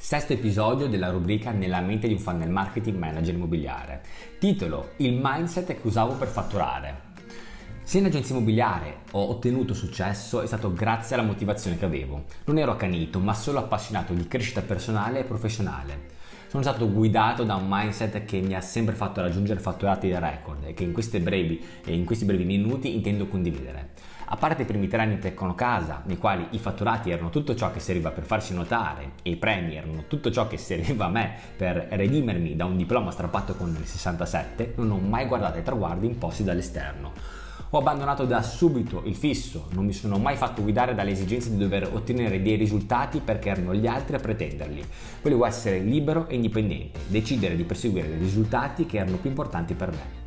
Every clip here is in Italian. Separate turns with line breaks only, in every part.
Sesto episodio della rubrica Nella mente di un funnel marketing manager immobiliare. Titolo Il mindset che usavo per fatturare. Se in agenzia immobiliare ho ottenuto successo è stato grazie alla motivazione che avevo. Non ero accanito, ma solo appassionato di crescita personale e professionale. Sono stato guidato da un mindset che mi ha sempre fatto raggiungere fatturati da record e che in, brevi, in questi brevi minuti intendo condividere. A parte i primi tre anni Tecnocasa, nei quali i fatturati erano tutto ciò che serviva per farsi notare e i premi erano tutto ciò che serviva a me per redimermi da un diploma strappato con il 67, non ho mai guardato ai traguardi imposti dall'esterno. Ho abbandonato da subito il fisso, non mi sono mai fatto guidare dalle esigenze di dover ottenere dei risultati perché erano gli altri a pretenderli. Volevo essere libero e indipendente, decidere di perseguire dei risultati che erano più importanti per me.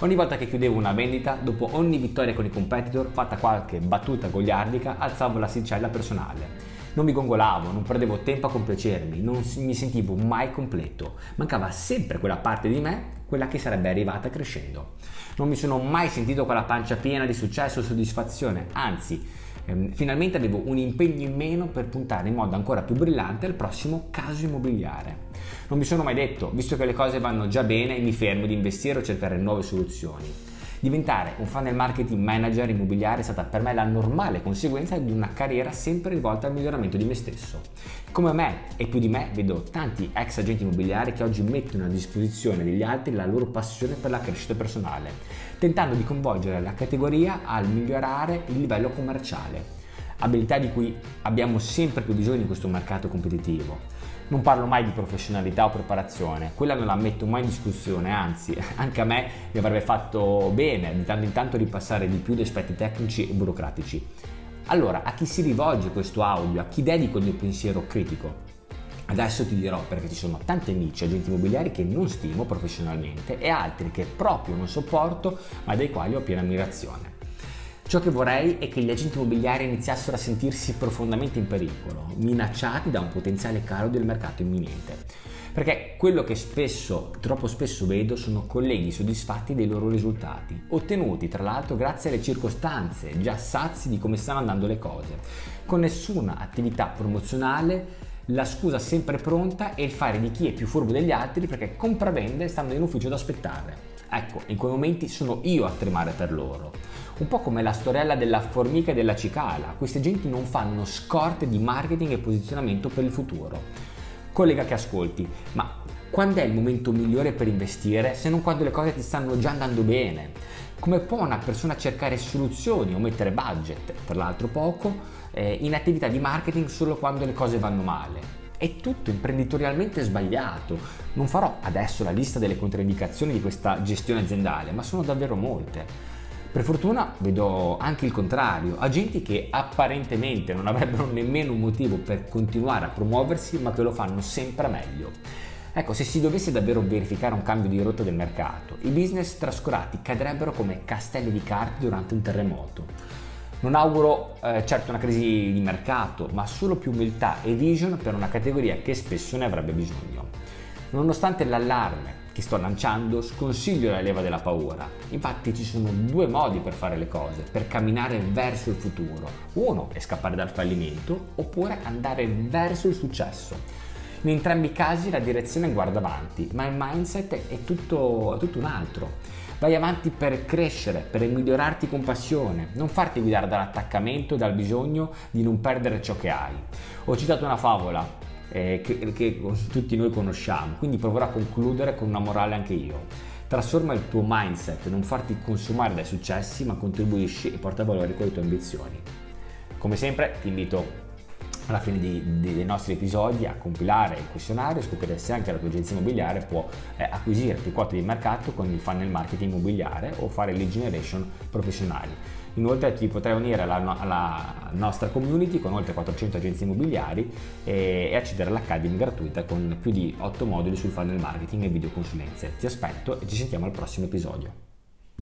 Ogni volta che chiudevo una vendita, dopo ogni vittoria con i competitor, fatta qualche battuta goliardica, alzavo l'asticella personale. Non mi gongolavo, non perdevo tempo a compiacermi, non mi sentivo mai completo. Mancava sempre quella parte di me, quella che sarebbe arrivata crescendo. Non mi sono mai sentito con la pancia piena di successo e soddisfazione, anzi, ehm, finalmente avevo un impegno in meno per puntare in modo ancora più brillante al prossimo caso immobiliare. Non mi sono mai detto, visto che le cose vanno già bene, mi fermo di investire o cercare nuove soluzioni. Diventare un funnel marketing manager immobiliare è stata per me la normale conseguenza di una carriera sempre rivolta al miglioramento di me stesso. Come me e più di me vedo tanti ex agenti immobiliari che oggi mettono a disposizione degli altri la loro passione per la crescita personale, tentando di coinvolgere la categoria al migliorare il livello commerciale abilità di cui abbiamo sempre più bisogno in questo mercato competitivo. Non parlo mai di professionalità o preparazione, quella non la metto mai in discussione, anzi anche a me mi avrebbe fatto bene di tanto in tanto ripassare di più gli aspetti tecnici e burocratici. Allora, a chi si rivolge questo audio? A chi dedico il mio pensiero critico? Adesso ti dirò perché ci sono tanti amici agenti immobiliari che non stimo professionalmente e altri che proprio non sopporto ma dai quali ho piena ammirazione. Ciò che vorrei è che gli agenti immobiliari iniziassero a sentirsi profondamente in pericolo, minacciati da un potenziale calo del mercato imminente. Perché quello che spesso, troppo spesso vedo sono colleghi soddisfatti dei loro risultati, ottenuti tra l'altro grazie alle circostanze, già sazi di come stanno andando le cose, con nessuna attività promozionale la scusa sempre pronta e il fare di chi è più furbo degli altri perché compravende stando in ufficio ad aspettare. Ecco, in quei momenti sono io a tremare per loro. Un po' come la storiella della formica e della cicala, questi agenti non fanno scorte di marketing e posizionamento per il futuro. Collega che ascolti, ma quando è il momento migliore per investire se non quando le cose ti stanno già andando bene? Come può una persona cercare soluzioni o mettere budget, per l'altro poco, eh, in attività di marketing solo quando le cose vanno male? È tutto imprenditorialmente sbagliato. Non farò adesso la lista delle controindicazioni di questa gestione aziendale, ma sono davvero molte. Per fortuna vedo anche il contrario, agenti che apparentemente non avrebbero nemmeno un motivo per continuare a promuoversi, ma che lo fanno sempre meglio. Ecco, se si dovesse davvero verificare un cambio di rotta del mercato, i business trascurati cadrebbero come castelli di carte durante un terremoto. Non auguro eh, certo una crisi di mercato, ma solo più umiltà e vision per una categoria che spesso ne avrebbe bisogno. Nonostante l'allarme che sto lanciando, sconsiglio la leva della paura. Infatti ci sono due modi per fare le cose, per camminare verso il futuro. Uno è scappare dal fallimento, oppure andare verso il successo. In entrambi i casi la direzione guarda avanti, ma il mindset è tutto, è tutto un altro. Vai avanti per crescere, per migliorarti con passione, non farti guidare dall'attaccamento e dal bisogno di non perdere ciò che hai. Ho citato una favola eh, che, che tutti noi conosciamo, quindi proverò a concludere con una morale anche io. Trasforma il tuo mindset, non farti consumare dai successi, ma contribuisci e porta valore con le tue ambizioni. Come sempre ti invito alla fine di, di, dei nostri episodi a compilare il questionario e scoprire se anche la tua agenzia immobiliare può eh, acquisire più quote di mercato con il funnel marketing immobiliare o fare lead generation professionali. Inoltre ti potrai unire alla, alla nostra community con oltre 400 agenzie immobiliari e, e accedere all'Academy gratuita con più di 8 moduli sul funnel marketing e videoconsulenze. Ti aspetto e ci sentiamo al prossimo episodio.